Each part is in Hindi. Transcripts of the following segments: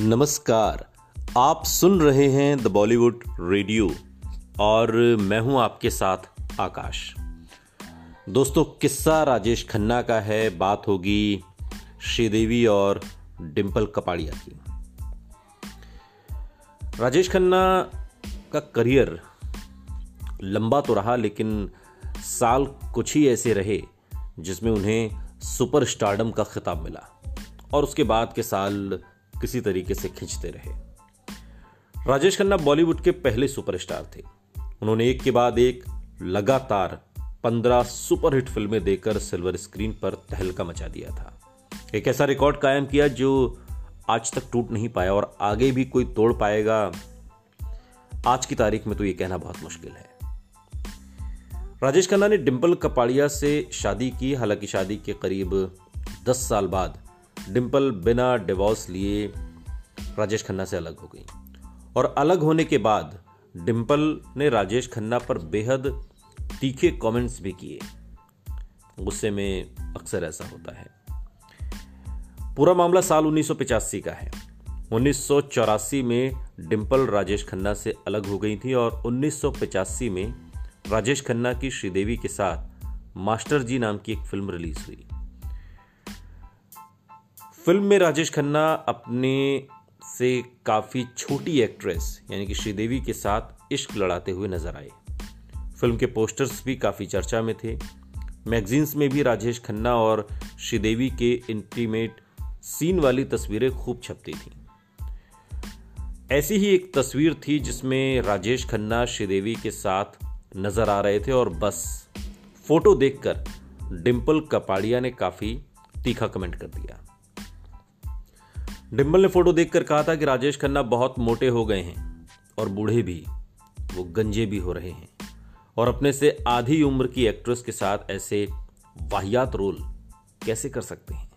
नमस्कार। आप सुन रहे हैं द बॉलीवुड रेडियो और मैं हूँ आपके साथ आकाश। दोस्तों, किस्सा राजेश खन्ना का है। बात होगी श्रीदेवी और डिम्पल कपाड़िया की। राजेश खन्ना का करियर लंबा तो रहा, लेकिन साल कुछ ही ऐसे रहे जिसमें उन्हें सुपर स्टारडम का खिताब मिला और उसके बाद के साल किसी तरीके से खींचते रहे। राजेश खन्ना बॉलीवुड के पहले सुपरस्टार थे। उन्होंने एक के बाद एक लगातार पंद्रह सुपरहिट फ़िल्में देकर सिल्वर स्क्रीन पर तहलका मचा दिया था। एक ऐसा रिकॉर्ड कायम किया जो आज तक टूट नहीं पाया और आगे भी कोई तोड़ पाएगा। आज की तारीख में तो यह कहना बहुत मुश्किल है। राजेश खन्ना ने डिम्पल कपाड़िया से शादी की, हालाँकि शादी के करीब दस साल बाद डिम्पल बिना डिवोर्स लिए राजेश खन्ना से अलग हो गई। और अलग होने के बाद डिम्पल ने राजेश खन्ना पर बेहद तीखे कमेंट्स भी किए। गुस्से में अक्सर ऐसा होता है। पूरा मामला साल उन्नीस सौ पचासी का है। उन्नीस सौ चौरासी में डिम्पल राजेश खन्ना से अलग हो गई थी और उन्नीस सौ पचासी में राजेश खन्ना की श्रीदेवी के साथ मास्टर जी नाम की एक फ़िल्म रिलीज़ हुई। फ़िल्म में राजेश खन्ना अपने से काफ़ी छोटी एक्ट्रेस, यानी कि श्रीदेवी के साथ इश्क लड़ाते हुए नज़र आए। फ़िल्म के पोस्टर्स भी काफ़ी चर्चा में थे। मैगजीन्स में भी राजेश खन्ना और श्रीदेवी के इंटीमेट सीन वाली तस्वीरें खूब छपती थी। ऐसी ही एक तस्वीर थी जिसमें राजेश खन्ना श्रीदेवी के साथ नज़र आ रहे थे और बस फ़ोटो देखकर डिम्पल कपाड़िया ने काफ़ी तीखा कमेंट कर दिया। डिम्बल ने फ़ोटो देखकर कहा था कि राजेश खन्ना बहुत मोटे हो गए हैं और बूढ़े भी, वो गंजे भी हो रहे हैं और अपने से आधी उम्र की एक्ट्रेस के साथ ऐसे वाहियात रोल कैसे कर सकते हैं?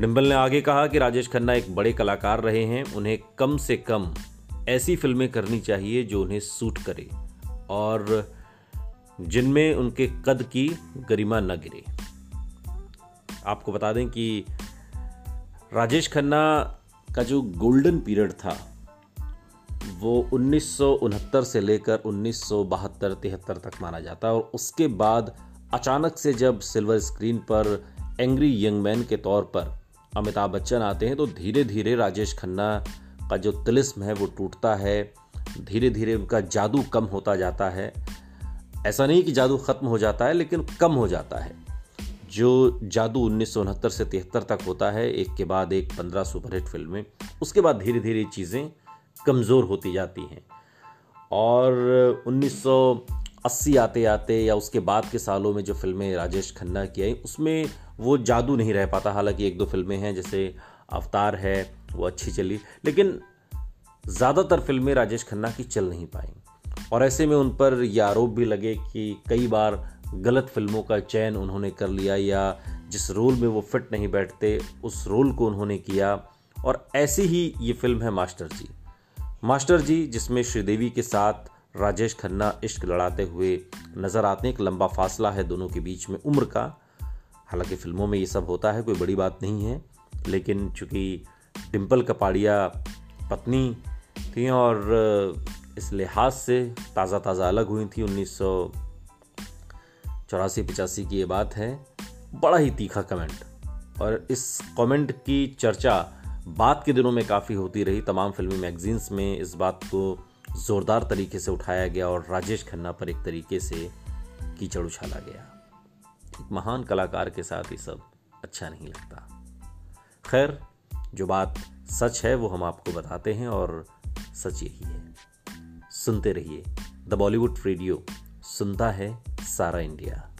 डिम्बल ने आगे कहा कि राजेश खन्ना एक बड़े कलाकार रहे हैं, उन्हें कम से कम ऐसी फ़िल्में करनी चाहिए जो उन्हें सूट करे और जिनमें उनके कद की गरिमा न गिरे। आपको बता दें कि राजेश खन्ना का जो गोल्डन पीरियड था, वो उन्नीस सौ उनहत्तर से लेकर उन्नीस तिहत्तर तक माना जाता है। और उसके बाद अचानक से जब सिल्वर स्क्रीन पर एंग्री यंग मैन के तौर पर अमिताभ बच्चन आते हैं तो धीरे धीरे राजेश खन्ना का जो तिलिस्म है, वो टूटता है। धीरे धीरे उनका जादू कम होता जाता है। ऐसा नहीं कि जादू खत्म हो जाता है, लेकिन कम हो जाता है। जो जादू उन्नीस सौ उनहत्तर से तिहत्तर तक होता है, एक के बाद एक पंद्रह सुपरहिट फ़िल्में, उसके बाद धीरे धीरे चीज़ें कमज़ोर होती जाती हैं। और 1980 आते आते या उसके बाद के सालों में जो फ़िल्में राजेश खन्ना की आई, उसमें वो जादू नहीं रह पाता। हालाँकि एक दो फ़िल्में हैं, जैसे अवतार है, वो अच्छी चली, लेकिन ज़्यादातर फ़िल्में राजेश खन्ना की चल नहीं पाई। और ऐसे में उन पर यह आरोप भी लगे कि कई बार गलत फ़िल्मों का चयन उन्होंने कर लिया या जिस रोल में वो फिट नहीं बैठते, उस रोल को उन्होंने किया। और ऐसी ही ये फ़िल्म है मास्टर जी। मास्टर जी, जिसमें श्रीदेवी के साथ राजेश खन्ना इश्क लड़ाते हुए नज़र आते हैं, एक लंबा फासला है दोनों के बीच में उम्र का। हालाँकि फ़िल्मों में ये सब होता है, कोई बड़ी बात नहीं है, लेकिन चूँकि डिम्पल कपाड़िया पत्नी थी और इस लिहाज से ताज़ा ताज़ा अलग हुई थी, उन्नीस सौ चौरासी पचासी की ये बात है। बड़ा ही तीखा कमेंट और इस कमेंट की चर्चा बाद के दिनों में काफ़ी होती रही। तमाम फिल्मी मैगजीन्स में इस बात को ज़ोरदार तरीके से उठाया गया और राजेश खन्ना पर एक तरीके से कीचड़ उछाला गया। एक महान कलाकार के साथ ये सब अच्छा नहीं लगता। खैर, जो बात सच है, वो हम आपको बताते हैं और सच यही है। सुनते रहिए। द बॉलीवुड रेडियो सुनता है Sara India